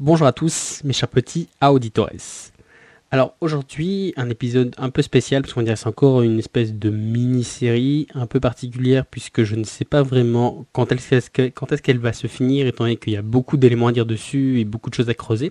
Bonjour à tous, mes chers petits auditores. Alors aujourd'hui, un épisode un peu spécial, parce qu'on dirait c'est encore une espèce de mini-série un peu particulière, puisque je ne sais pas vraiment quand est-ce qu'elle va se finir, étant donné qu'il y a beaucoup d'éléments à dire dessus et beaucoup de choses à creuser.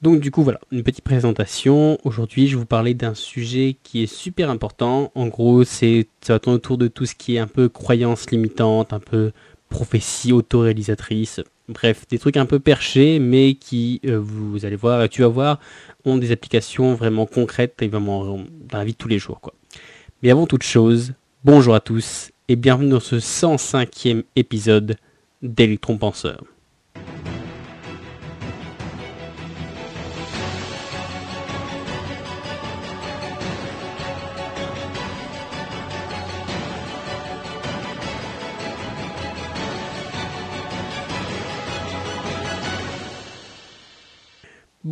Donc du coup voilà, une petite présentation. Aujourd'hui, je vais vous parler d'un sujet qui est super important. En gros, c'est ça va tourner autour de tout ce qui est un peu croyance limitante, un peu prophétie autoréalisatrice. Bref, des trucs un peu perchés, mais qui, euh, vous allez voir, tu vas voir, ont des applications vraiment concrètes et vraiment dans la vie de tous les jours. Quoi. Mais avant toute chose, bonjour à tous et bienvenue dans ce 105e épisode d'Electron Penseur.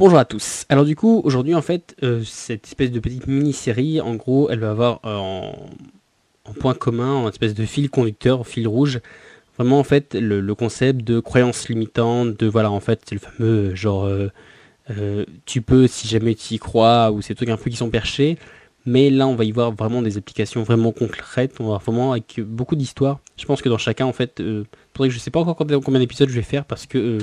Bonjour à tous. Alors du coup, aujourd'hui en fait, euh, cette espèce de petite mini-série, en gros, elle va avoir euh, en, point commun, en espèce de fil conducteur, fil rouge, vraiment en fait le, concept de croyance limitante, de voilà en fait c'est le fameux genre euh, tu peux si jamais tu y crois ou ces trucs un peu qui sont perchés. Mais là, on va y voir vraiment des applications vraiment concrètes. On va vraiment avec beaucoup d'histoires. Je pense que dans chacun, en fait, que je sais pas encore combien d'épisodes je vais faire parce que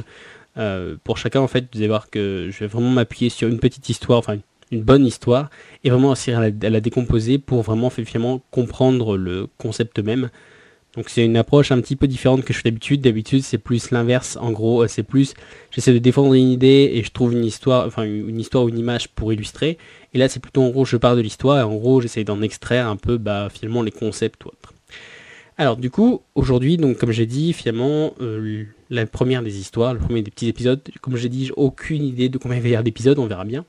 pour chacun, en fait, vous allez voir que je vais vraiment m'appuyer sur une petite histoire, enfin une bonne histoire, et vraiment essayer à la, décomposer pour vraiment finalement comprendre le concept même. Donc c'est une approche un petit peu différente que je fais d'habitude. D'habitude c'est plus l'inverse. En gros, euh, c'est plus j'essaie de défendre une idée et je trouve une histoire, enfin une histoire ou une image pour illustrer. Et là c'est plutôt en gros je pars de l'histoire et en gros j'essaie d'en extraire un peu bah, finalement les concepts ou autres. Alors du coup, aujourd'hui, donc comme j'ai dit, finalement, euh, la première des histoires, le premier des petits épisodes, comme j'ai dit, j'ai aucune idée de combien il va y avoir d'épisodes, on verra bien.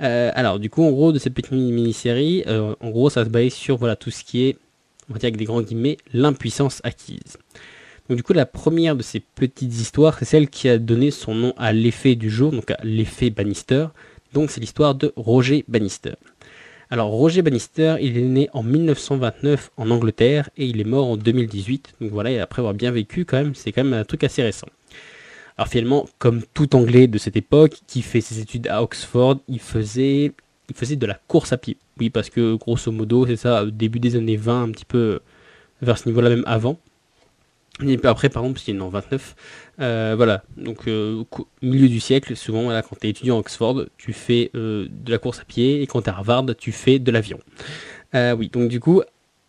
Euh, alors du coup, en gros, de cette petite mini-série, euh, en gros, ça se base sur voilà tout ce qui est, on va dire avec des grands guillemets, l'impuissance acquise. Donc du coup, la première de ces petites histoires, c'est celle qui a donné son nom à l'effet du jour, donc à l'effet Bannister. Donc c'est l'histoire de Roger Bannister. Alors Roger Bannister, il est né en 1929 en Angleterre et il est mort en 2018. Donc voilà, après avoir bien vécu quand c'est quand même un truc assez récent. Alors finalement, comme tout Anglais de cette époque, qui fait ses études à Oxford, il faisait, il faisait de la course à pied. Oui, parce que grosso modo, c'est ça, début des années 20, un petit peu vers ce niveau-là même avant. Et après, par exemple, c'est en 29, euh, voilà, donc euh, milieu du siècle, souvent, quand tu es étudiant à Oxford, tu fais euh, de la course à pied, et quand tu es à Harvard, tu fais de l'avion. oui, donc du coup,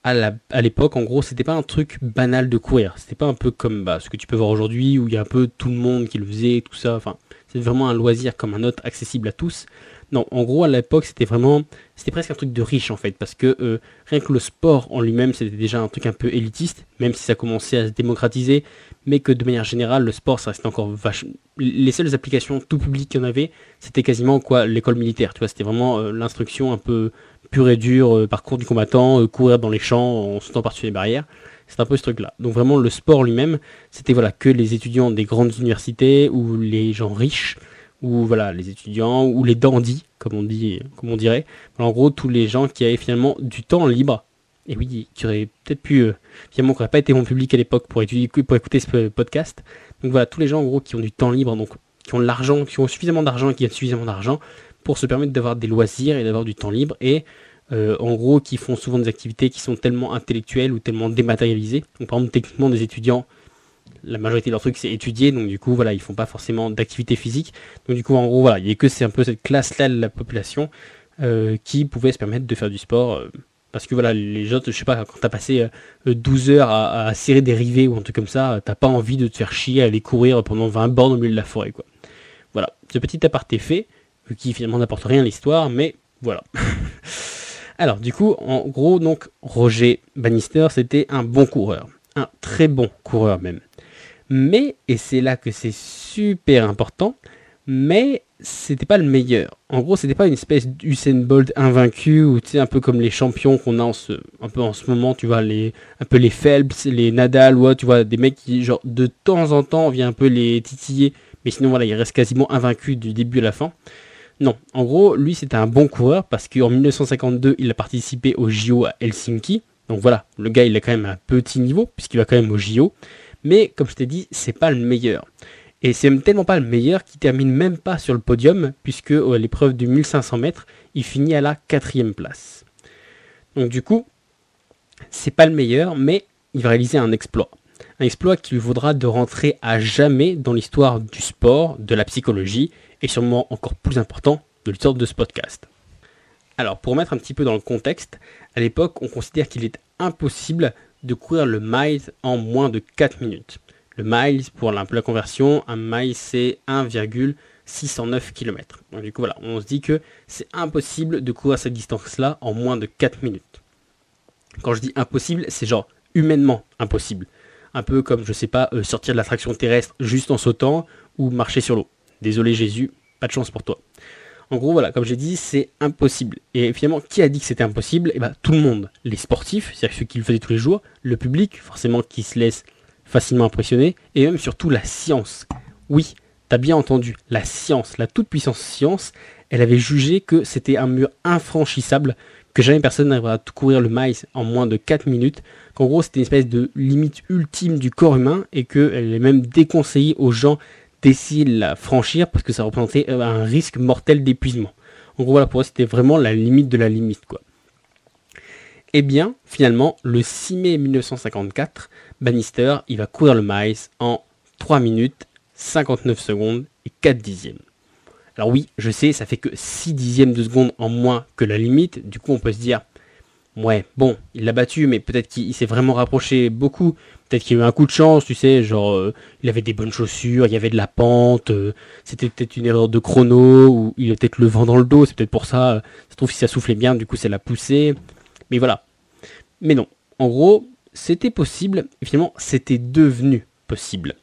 à l'époque, en gros, c'était pas un truc banal de courir. C'était pas un peu comme bah, ce que tu peux voir aujourd'hui, où il y a un peu tout le monde qui le faisait, tout ça. Enfin, c'est vraiment un loisir comme un autre, accessible à tous. Non, en gros, à l'époque, c'était vraiment, c'était presque un truc de riche en fait, parce que euh, rien que le sport en lui-même, c'était déjà un truc un peu élitiste, même si ça commençait à se démocratiser, mais que de manière générale, le sport, ça restait encore vachement. Les seules applications tout public qu'il y en avait, c'était quasiment quoi, l'école militaire, tu vois, c'était vraiment euh, l'instruction un peu pure et dure, euh, parcours du combattant, courir dans les champs en sautant par-dessus les barrières. C'est un peu ce truc-là. Donc vraiment, le sport lui-même, c'était voilà que les étudiants des grandes universités ou les gens riches ou voilà les étudiants ou les dandys comme on dit comme on dirait. En gros tous les gens qui avaient finalement du temps libre. Et oui qui auraient peut-être pu euh, finalement qui n'auraient pas été mon public à l'époque pour étudier pour écouter ce podcast. Donc voilà tous les gens en gros qui ont du temps libre donc qui ont de l'argent qui ont suffisamment d'argent qui gagnent suffisamment d'argent pour se permettre d'avoir des loisirs et d'avoir du temps libre et euh, en gros qui font souvent des activités qui sont tellement intellectuelles ou tellement dématérialisées. Donc par exemple techniquement des étudiants la majorité de leurs trucs c'est étudier, donc du coup voilà, ils font pas forcément d'activité physique. Donc du coup en gros voilà, il y a que c'est un peu cette classe-là de la population euh, qui pouvait se permettre de faire du sport. Euh, parce que voilà, les autres, je sais pas, quand t'as passé 12 euh, heures à, à, serrer des rivets ou un truc comme ça, t'as pas envie de te faire chier à aller courir pendant 20 bornes au milieu de la forêt quoi. Voilà, ce petit aparté fait, qui finalement n'apporte rien à l'histoire, mais voilà. Alors du coup, en gros, donc Roger Bannister, c'était un bon coureur. Un très bon coureur même. Mais, et c'est là que c'est super important, mais c'était pas le meilleur. En gros, c'était pas une espèce d'Usain Bolt invaincu ou tu sais un peu comme les champions qu'on a en ce, un peu en ce moment, tu vois les un peu les Phelps, les Nadal tu vois des mecs qui genre de temps en temps on vient un peu les titiller, mais sinon voilà, il reste quasiment invaincu du début à la fin. Non, en gros, lui c'était un bon coureur parce qu'en 1952, il a participé au JO à Helsinki. Donc voilà, le gars il a quand même un petit niveau puisqu'il va quand même au JO. Mais comme je t'ai dit, c'est pas le meilleur. Et c'est tellement pas le meilleur qu'il termine même pas sur le podium, puisque à l'épreuve du 1500 mètres, il finit à la quatrième place. Donc du coup, c'est pas le meilleur, mais il va réaliser un exploit. Un exploit qui lui vaudra de rentrer à jamais dans l'histoire du sport, de la psychologie, et sûrement encore plus important, de l'histoire de ce podcast. Alors, pour mettre un petit peu dans le contexte, à l'époque, on considère qu'il est impossible de courir le mile en moins de 4 minutes. Le mile, pour la, conversion, un mile c'est 1,609 km. Donc du coup voilà, on se dit que c'est impossible de courir cette distance-là en moins de 4 minutes. Quand je dis impossible, c'est genre humainement impossible. Un peu comme, je sais pas, euh, sortir de l'attraction terrestre juste en sautant ou marcher sur l'eau. Désolé Jésus, pas de chance pour toi. En gros, voilà, comme j'ai dit, c'est impossible. Et finalement, qui a dit que c'était impossible? Eh bien, tout le monde. Les sportifs, c'est-à-dire ceux qui le faisaient tous les jours, le public, forcément, qui se laisse facilement impressionner, et même surtout la science. Oui, t'as bien entendu, la science, la toute-puissance science, elle avait jugé que c'était un mur infranchissable, que jamais personne n'arriverait à courir le maïs en moins de 4 minutes, qu'en gros c'était une espèce de limite ultime du corps humain, et qu'elle est même déconseillée aux gens d'essayer de la franchir parce que ça représentait euh, un risque mortel d'épuisement. En gros, voilà, pour eux, c'était vraiment la limite de la limite, quoi. Eh bien, finalement, le 6 mai 1954, Bannister, il va courir le maïs en 3 minutes, 59 secondes et 4 dixièmes. Alors oui, je sais, ça fait que 6 dixièmes de seconde en moins que la limite. Du coup, on peut se dire, ouais, bon, il l'a battu, mais peut-être qu'il s'est vraiment rapproché beaucoup. Peut-être qu'il y a eu un coup de chance, tu sais, genre euh, il avait des bonnes chaussures, il y avait de la pente, euh, c'était peut-être une erreur de chrono, ou il a peut-être le vent dans le dos, c'est peut-être pour ça, euh, ça se trouve si ça soufflait bien, du coup ça l'a poussé. Mais voilà. Mais non. En gros, c'était possible, et finalement c'était devenu possible.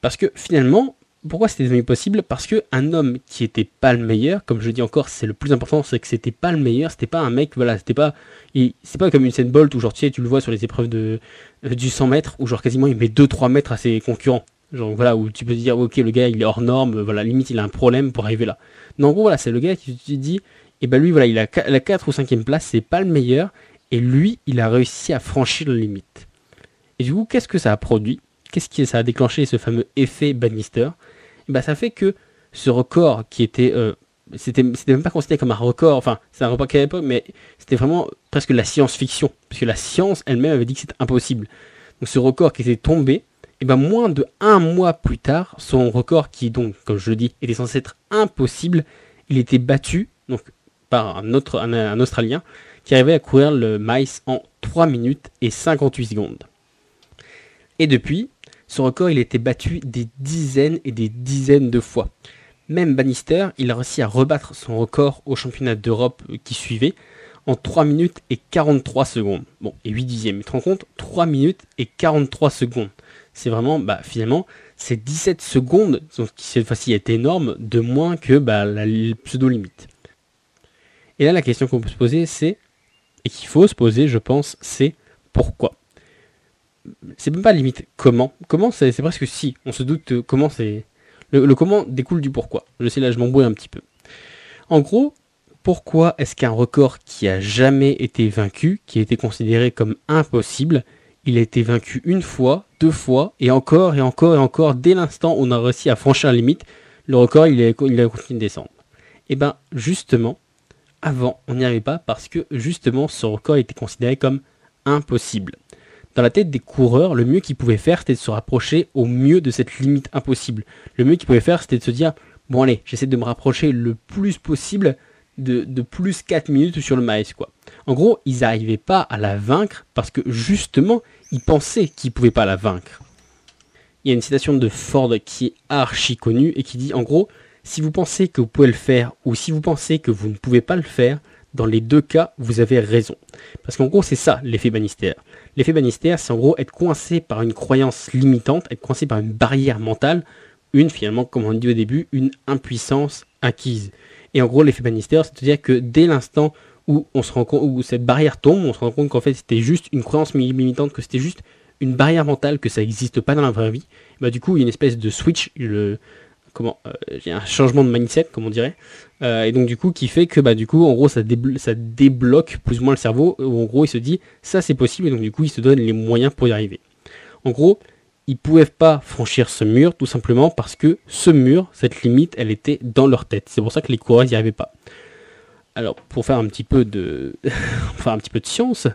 Parce que finalement, pourquoi c'était devenu possible? Parce que un homme qui était pas le meilleur, comme je dis encore, c'est le plus important, c'est que c'était pas le meilleur, c'était pas un mec, voilà, c'était pas, c'est pas comme une scène Bolt où genre tu sais, tu le vois sur les épreuves de euh, du 100 mètres où genre quasiment il met 2-3 mètres à ses concurrents. Genre voilà où tu peux te dire ok le gars il est hors norme, voilà limite il a un problème pour arriver là. Non en gros voilà c'est le gars qui te dit et eh ben lui voilà il a la 4 ou 5 place, c'est pas le meilleur et lui il a réussi à franchir la limite. Et du coup qu'est-ce que ça a produit? Qu'est-ce qui ça a déclenché ce fameux effet Bannister? Bah, ça fait que ce record qui était euh, c'était même pas considéré comme un record enfin c'est un record qu'à l'époque mais c'était vraiment presque la science-fiction puisque la science elle-même avait dit que c'était impossible. Donc ce record qui était tombé et ben moins de un mois plus tard son record qui donc comme je le dis était censé être impossible il était battu donc par un autre un, australien qui arrivait à courir le maïs en 3 minutes et 58 secondes. Et depuis ce record, il a été battu des dizaines et des dizaines de fois. Même Bannister, il a réussi à rebattre son record au championnat d'Europe qui suivait en 3 minutes et 43 secondes. Bon, et 8 dixièmes. Mais tu te rends compte 3 minutes et 43 secondes. C'est vraiment, bah, finalement, c'est 17 secondes, qui cette fois-ci est énorme, de moins que bah, la pseudo-limite. Et là, la question qu'on peut se poser, c'est, et qu'il faut se poser, je pense, c'est pourquoi? C'est même pas limite comment. Comment c'est presque si. On se doute comment c'est. Le, comment découle du pourquoi. Je sais là je m'embrouille un petit peu. En gros, pourquoi est-ce qu'un record qui a jamais été vaincu, qui a été considéré comme impossible, il a été vaincu une fois, deux fois, et encore et encore et encore, dès l'instant où on a réussi à franchir la limite, le record il a, il a continué de descendre. Et eh ben justement, avant on n'y arrivait pas parce que justement ce record était considéré comme impossible dans la tête des coureurs, le mieux qu'ils pouvaient faire, c'était de se rapprocher au mieux de cette limite impossible. Le mieux qu'ils pouvaient faire, c'était de se dire, bon allez, j'essaie de me rapprocher le plus possible de, plus 4 minutes sur le maïs, quoi. En gros, ils n'arrivaient pas à la vaincre parce que justement, ils pensaient qu'ils ne pouvaient pas la vaincre. Il y a une citation de Ford qui est archi connue et qui dit en gros, si vous pensez que vous pouvez le faire ou si vous pensez que vous ne pouvez pas le faire, dans les deux cas, vous avez raison. Parce qu'en gros, c'est ça l'effet Bannister. L'effet Bannister, c'est en gros être coincé par une croyance limitante, être coincé par une barrière mentale, une finalement, comme on dit au début, une impuissance acquise. Et en gros, l'effet Bannister, c'est-à-dire que dès l'instant où on se rend compte, cette barrière tombe, on se rend compte qu'en fait c'était juste une croyance limitante, que c'était juste une barrière mentale, que ça n'existe pas dans la vraie vie. Bah du coup, il y a une espèce de switch, le, comment, euh, j'ai un changement de mindset, comme on dirait, euh, et donc du coup qui fait que bah du coup en gros ça, débloque plus ou moins le cerveau où en gros il se dit ça c'est possible et donc du coup il se donne les moyens pour y arriver. En gros ils pouvaient pas franchir ce mur tout simplement parce que ce mur, cette limite, elle était dans leur tête. C'est pour ça que les coureurs n'y arrivaient pas. Alors, pour faire un petit peu de, un petit peu de science,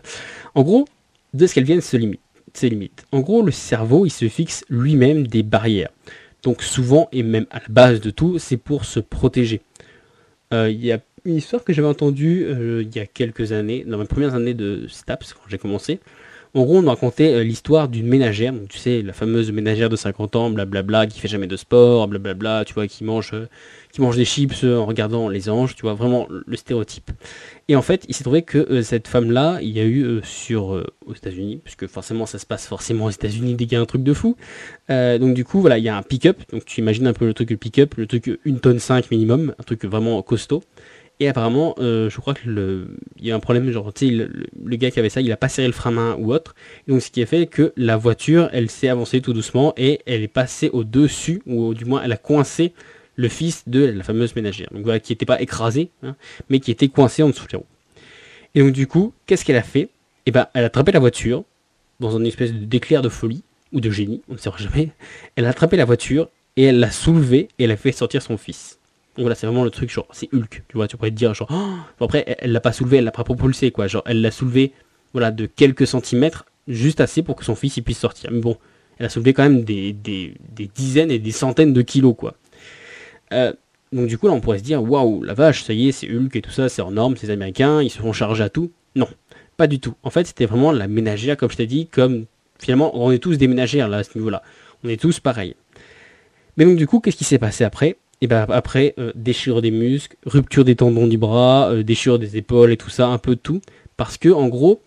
en gros, de ce qu'elles viennent ces limites? En gros, le cerveau, il se fixe lui-même des barrières. Donc souvent, et même à la base de tout, c'est pour se protéger. Euh, il y a une histoire que j'avais entendue euh, il y a quelques années, dans mes premières années de STAPS, quand j'ai commencé. En gros, on me racontait euh, l'histoire d'une ménagère, donc tu sais, la fameuse ménagère de 50 ans, blablabla, qui fait jamais de sport, blablabla, tu vois, qui mange, qui mange des chips en regardant les anges, tu vois, vraiment le stéréotype. Et en fait, il s'est trouvé que cette femme-là, il y a eu sur aux États-Unis, puisque forcément ça se passe forcément aux États-Unis dès qu'il y a un truc de fou. donc du coup, voilà, il y a un pick-up, donc tu imagines un peu le truc le pick-up, le truc une tonne 5 minimum, un truc vraiment costaud. Et apparemment, euh, je crois que le, il y a un problème, genre, tu sais, le, gars qui avait ça, il a pas serré le frein main ou autre. donc, ce qui a fait que la voiture, elle s'est avancée tout doucement et elle est passée au-dessus, ou du moins, elle a coincé le fils de la fameuse ménagère. Donc voilà, qui n'était pas écrasé, hein, mais qui était coincé en dessous des roues. Et donc, du coup, qu'est-ce qu'elle a fait? Eh ben, elle a attrapé la voiture dans une espèce d'éclair de folie ou de génie, on ne saura jamais. Elle a attrapé la voiture et elle l'a soulevée et elle a fait sortir son fils. Donc voilà, c'est vraiment le truc, genre, c'est Hulk, tu vois, tu pourrais te dire, genre, oh après, elle l'a pas soulevé, elle l'a pas propulsé, quoi, genre, elle l'a soulevé, voilà, de quelques centimètres, juste assez pour que son fils, il puisse sortir. Mais bon, elle a soulevé quand même des, des dizaines et des centaines de kilos, quoi. Euh, donc du coup, là, on pourrait se dire, waouh, la vache, ça y est, c'est Hulk et tout ça, c'est en norme, c'est américains, ils se font charger à tout. Non, pas du tout. En fait, c'était vraiment la ménagère, comme je t'ai dit, comme, finalement, on est tous des ménagères, là, à ce niveau-là. On est tous pareils. Mais donc du coup, qu'est-ce qui s'est passé après? Et ben après, euh, déchirure des muscles, rupture des tendons du bras, euh, déchirure des épaules et tout ça, un peu tout. Parce que, en gros,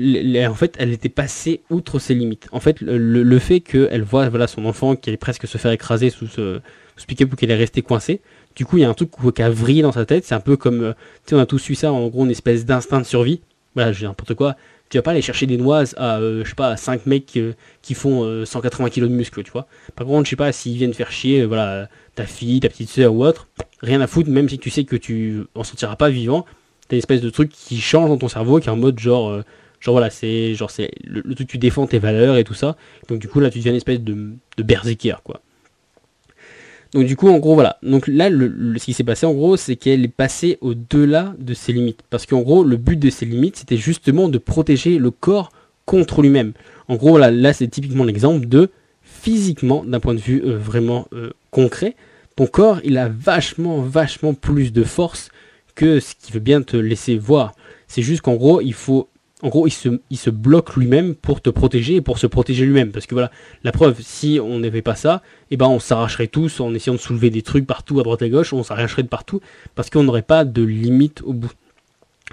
en fait, elle était passée outre ses limites. En fait, le, fait qu'elle voit voilà, son enfant qui allait presque se faire écraser sous ce, pick-up ou qu'elle est restée coincée, du coup, il y a un truc qui a vrillé dans sa tête. C'est un peu comme, euh, tu sais, on a tous su ça, en gros, une espèce d'instinct de survie. Voilà, j'ai n'importe quoi tu vas pas aller chercher des noises à, euh, je sais pas, 5 mecs euh, qui font 180 euh, kg de muscle, tu vois. Par contre, je sais pas, s'ils viennent faire chier, voilà, ta fille, ta petite soeur ou autre, rien à foutre, même si tu sais que tu en sortiras pas vivant, t'as une espèce de truc qui change dans ton cerveau, qui est en mode genre, genre voilà, c'est genre c'est le, truc tu défends tes valeurs et tout ça. Donc du coup là, tu deviens une espèce de, de berserker, quoi. Donc du coup, en gros, voilà. Donc là, ce qui s'est passé, en gros, c'est qu'elle est passée au-delà de ses limites. Parce qu'en gros, le but de ses limites, c'était justement de protéger le corps contre lui-même. En gros, voilà, là, c'est typiquement l'exemple de physiquement, d'un point de vue euh, vraiment euh, concret, ton corps, il a vachement, vachement plus de force que ce qu'il veut bien te laisser voir. C'est juste qu'en gros, il faut en gros, il se, bloque lui-même pour te protéger et pour se protéger lui-même. Parce que voilà, la preuve, si on n'avait pas ça, eh ben on s'arracherait tous en essayant de soulever des trucs partout à droite et gauche, on s'arracherait de partout parce qu'on n'aurait pas de limite au bout.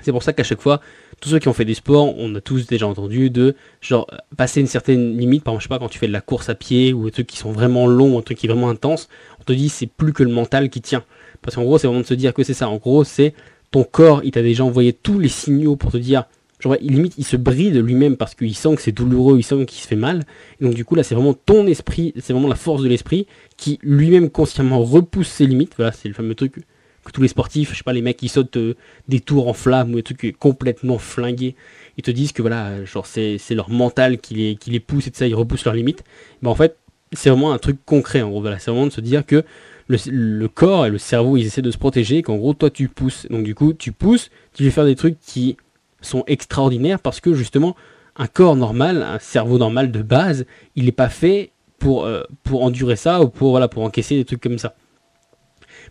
C'est pour ça qu'à chaque fois, tous ceux qui ont fait des sports, on a tous déjà entendu de genre passer une certaine limite. Par exemple, je sais pas, quand tu fais de la course à pied ou des trucs qui sont vraiment longs, un truc qui est vraiment intense, on te dit c'est plus que le mental qui tient. Parce qu'en gros, c'est vraiment de se dire que c'est ça. En gros, c'est ton corps, il t'a déjà envoyé tous les signaux pour te dire Genre, limite, il se bride lui-même parce qu'il sent que c'est douloureux, il sent qu'il se fait mal. Et donc, du coup, là, c'est vraiment ton esprit, c'est vraiment la force de l'esprit qui lui-même consciemment repousse ses limites. Voilà, c'est le fameux truc que tous les sportifs, je sais pas, les mecs qui sautent euh, des tours en flammes ou des trucs complètement flingués, ils te disent que voilà, genre, c'est, leur mental qui les, pousse et tout ça, ils repoussent leurs limites. Mais en fait, c'est vraiment un truc concret, en gros. Voilà, c'est vraiment de se dire que le, le, corps et le cerveau, ils essaient de se protéger, qu'en gros, toi, tu pousses. Donc, du coup, tu pousses, tu veux faire des trucs qui sont extraordinaires parce que justement, un corps normal, un cerveau normal de base, il n'est pas fait pour, euh, pour endurer ça ou pour, voilà, pour encaisser des trucs comme ça.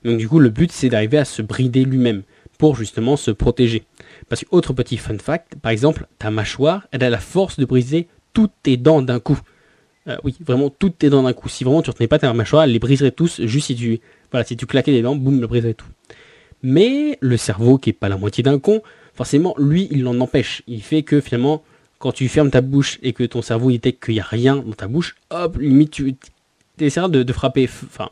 Donc du coup, le but, c'est d'arriver à se brider lui-même pour justement se protéger. Parce que, autre petit fun fact, par exemple, ta mâchoire, elle a la force de briser toutes tes dents d'un coup. Euh, oui, vraiment toutes tes dents d'un coup. Si vraiment tu ne retenais pas ta mâchoire, elle les briserait tous, juste si tu, voilà, si tu claquais les dents, boum, elle briserait tout. Mais le cerveau, qui est pas la moitié d'un con, forcément, lui, il l'en empêche. Il fait que finalement, quand tu fermes ta bouche et que ton cerveau détecte qu'il n'y a rien dans ta bouche, hop, limite, tu essaieras de, frapper, enfin,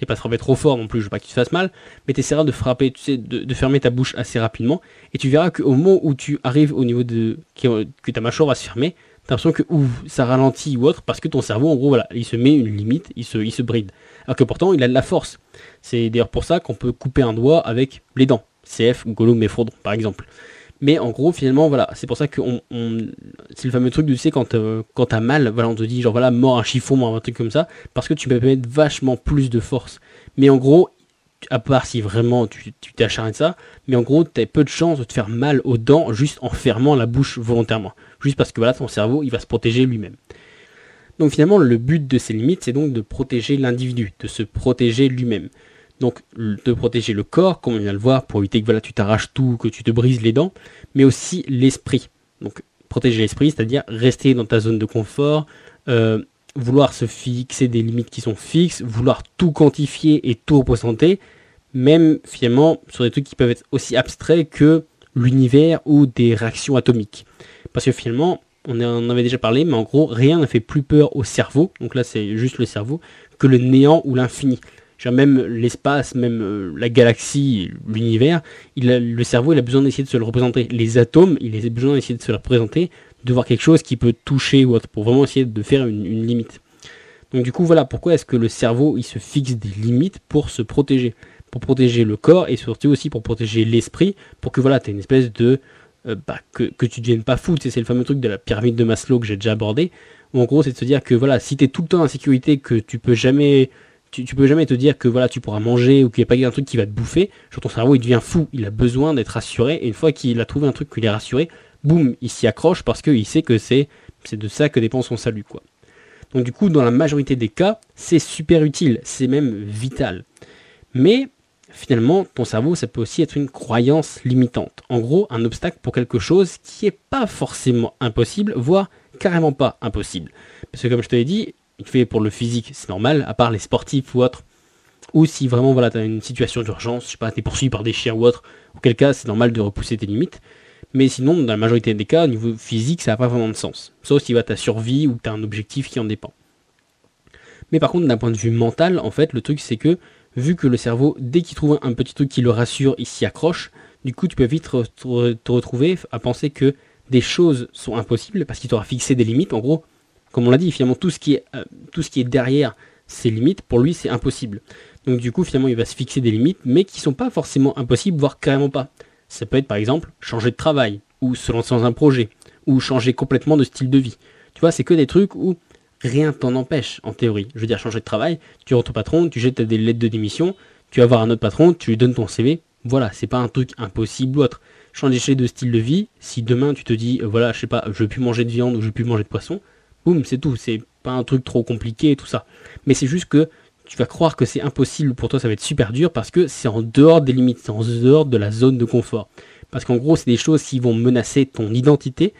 et pas de frapper trop fort non plus, je veux pas que tu te fasses mal, mais tu essaieras de frapper, tu sais, de, fermer ta bouche assez rapidement, et tu verras qu'au moment où tu arrives au niveau de, que ta mâchoire va se fermer, t'as l'impression que ouf, ça ralentit ou autre, parce que ton cerveau, en gros, voilà, il se met une limite, il se, il se bride. Alors que pourtant, il a de la force. C'est d'ailleurs pour ça qu'on peut couper un doigt avec les dents. CF, Gollum et par exemple. Mais en gros, finalement, voilà, c'est pour ça que c'est le fameux truc, tu sais, quand, euh, quand t'as mal, voilà, on te dit, genre, voilà, mort un chiffon, mort un truc comme ça, parce que tu peux mettre vachement plus de force. Mais en gros, à part si vraiment tu t'acharnes ça, mais en gros, tu as peu de chances de te faire mal aux dents juste en fermant la bouche volontairement. Juste parce que voilà, ton cerveau, il va se protéger lui-même. Donc finalement, le but de ces limites, c'est donc de protéger l'individu, de se protéger lui-même. Donc de protéger le corps, comme on vient de le voir, pour éviter que voilà, tu t'arraches tout, que tu te brises les dents, mais aussi l'esprit. Donc protéger l'esprit, c'est-à-dire rester dans ta zone de confort, euh, vouloir se fixer des limites qui sont fixes, vouloir tout quantifier et tout représenter, même finalement sur des trucs qui peuvent être aussi abstraits que l'univers ou des réactions atomiques. Parce que finalement, on en avait déjà parlé, mais en gros, rien ne fait plus peur au cerveau, donc là c'est juste le cerveau, que le néant ou l'infini. Même l'espace, même euh, la galaxie, l'univers, le cerveau il a besoin d'essayer de se le représenter. Les atomes, il a besoin d'essayer de se le représenter de voir quelque chose qui peut toucher ou autre, pour vraiment essayer de faire une, limite. Donc du coup, voilà, pourquoi est-ce que le cerveau, il se fixe des limites pour se protéger Pour protéger le corps et surtout aussi pour protéger l'esprit, pour que voilà, tu une espèce de... Euh, bah, que, que tu ne deviennes pas fou, c'est le fameux truc de la pyramide de Maslow que j'ai déjà abordé, en gros c'est de se dire que voilà, si tu es tout le temps en sécurité, que tu peux jamais... Tu, peux jamais te dire que voilà tu pourras manger ou qu'il n'y a pas un truc qui va te bouffer, genre ton cerveau il devient fou, il a besoin d'être rassuré, et une fois qu'il a trouvé un truc qui est rassuré, boum, il s'y accroche parce qu'il sait que c'est de ça que dépend son salut. quoi. Donc du coup, dans la majorité des cas, c'est super utile, c'est même vital. Mais finalement, ton cerveau, ça peut aussi être une croyance limitante. En gros, un obstacle pour quelque chose qui n'est pas forcément impossible, voire carrément pas impossible. Parce que comme je te l'ai dit, il fait pour le physique, c'est normal, à part les sportifs ou autres. Ou si vraiment voilà, tu as une situation d'urgence, je sais pas, tu poursuivi par des chiens ou autre, auquel cas c'est normal de repousser tes limites. Mais sinon, dans la majorité des cas, au niveau physique, ça n'a pas vraiment de sens. Sauf si as ta survie ou tu as un objectif qui en dépend. Mais par contre, d'un point de vue mental, en fait, le truc c'est que, vu que le cerveau, dès qu'il trouve un petit truc qui le rassure, il s'y accroche, du coup, tu peux vite te retrouver à penser que des choses sont impossibles parce qu'il t'aura fixé des limites. En gros, comme on l'a dit, finalement, tout ce qui est, euh, derrière ces limites, pour lui, c'est impossible. Donc, du coup, finalement, il va se fixer des limites, mais qui sont pas forcément impossibles, voire carrément pas. Ça peut être par exemple changer de travail, ou se lancer dans un projet, ou changer complètement de style de vie. Tu vois, c'est que des trucs où rien t'en empêche en théorie. Je veux dire, changer de travail, tu rentres ton patron, tu jettes des lettres de démission, tu vas voir un autre patron, tu lui donnes ton CV. Voilà, c'est pas un truc impossible ou autre. Changer de style de vie, si demain tu te dis, euh, voilà, je sais pas, je veux plus manger de viande ou je veux plus manger de poisson, boum, c'est tout. C'est pas un truc trop compliqué et tout ça. Mais c'est juste que tu vas croire que c'est impossible pour toi, ça va être super dur parce que c'est en dehors des limites, c'est en dehors de la zone de confort. Parce qu'en gros, c'est des choses qui vont menacer ton identité,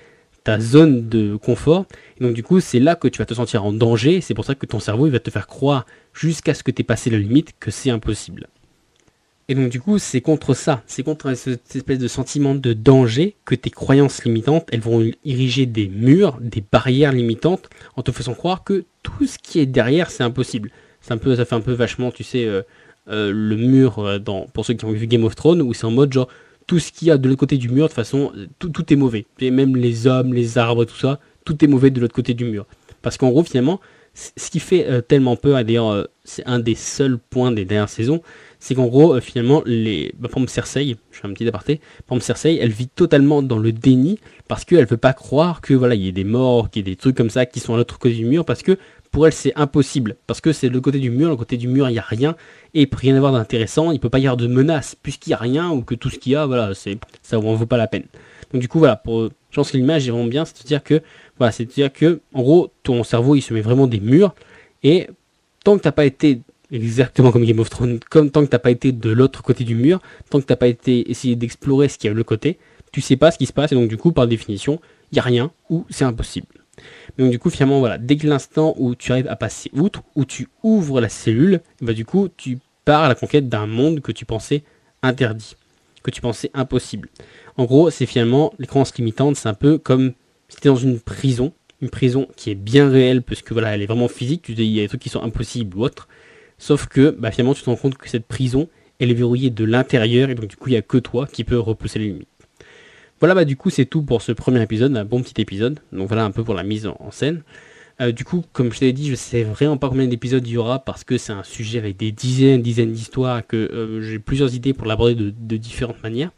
ta zone de confort. Et donc du coup, c'est là que tu vas te sentir en danger. C'est pour ça que ton cerveau, va te faire croire jusqu'à ce que tu aies passé la limite que c'est impossible. Et donc du coup, c'est contre ça, c'est contre cette espèce de sentiment de danger que tes croyances limitantes, elles vont ériger des murs, des barrières limitantes, en te faisant croire que tout ce qui est derrière, c'est impossible ça fait un peu vachement, tu sais, euh, euh, le mur euh, pour ceux qui ont vu Game of Thrones, où c'est en mode genre tout ce qu'il y a de l'autre côté du mur, de toute façon, tout, tout est mauvais. Et même les hommes, les arbres, tout ça, tout est mauvais de l'autre côté du mur. Parce qu'en gros, finalement, ce qui fait tellement peur, et d'ailleurs, c'est un des seuls points des dernières saisons, c'est qu'en gros, finalement, les, bah, par exemple, Cersei, je fais un petit aparté, par exemple, Cersei, elle vit totalement dans le déni parce qu'elle veut pas croire que voilà, il y ait des morts, qu'il y ait des trucs comme ça qui sont à l'autre côté du mur parce que pour elle c'est impossible parce que c'est le côté du mur, le côté du mur il n'y a rien et peut rien avoir d'intéressant, il peut pas y avoir de menace puisqu'il n'y a rien ou que tout ce qu'il y a voilà c'est ça en vaut pas la peine. Donc du coup voilà pour je pense que l'image est vraiment bien, c'est à dire que voilà c'est à dire que en gros ton cerveau il se met vraiment des murs et tant que t'as pas été exactement comme Game of Thrones, comme tant que t'as pas été de l'autre côté du mur, tant que t'as pas été essayer d'explorer ce qu'il y a de l'autre côté, tu sais pas ce qui se passe et donc du coup par définition il y a rien ou c'est impossible. Donc du coup, finalement, voilà, dès que l'instant où tu arrives à passer outre, où tu ouvres la cellule, bah du coup, tu pars à la conquête d'un monde que tu pensais interdit, que tu pensais impossible. En gros, c'est finalement les croyances limitantes, c'est un peu comme si tu dans une prison, une prison qui est bien réelle parce que voilà, elle est vraiment physique, tu dis il y a des trucs qui sont impossibles ou autres. Sauf que bah, finalement, tu te rends compte que cette prison, elle est verrouillée de l'intérieur et donc du coup, il n'y a que toi qui peux repousser les limites. Voilà, bah du coup c'est tout pour ce premier épisode, un bon petit épisode. Donc voilà un peu pour la mise en, scène. Euh, du coup, comme je l'ai dit, je sais vraiment pas combien d'épisodes il y aura parce que c'est un sujet avec des dizaines, dizaines d'histoires que euh, j'ai plusieurs idées pour l'aborder de, différentes manières.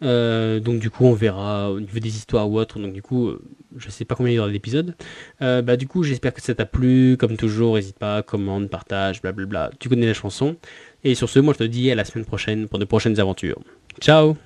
Donc du coup, on verra au niveau des histoires ou autre. Donc du coup, je sais pas combien il y aura d'épisodes. bah du coup, j'espère que ça t'a plu. Comme toujours, n'hésite pas, commande, partage, blablabla. Tu connais la chanson. Et sur ce, moi je te dis à la semaine prochaine pour de prochaines aventures. Ciao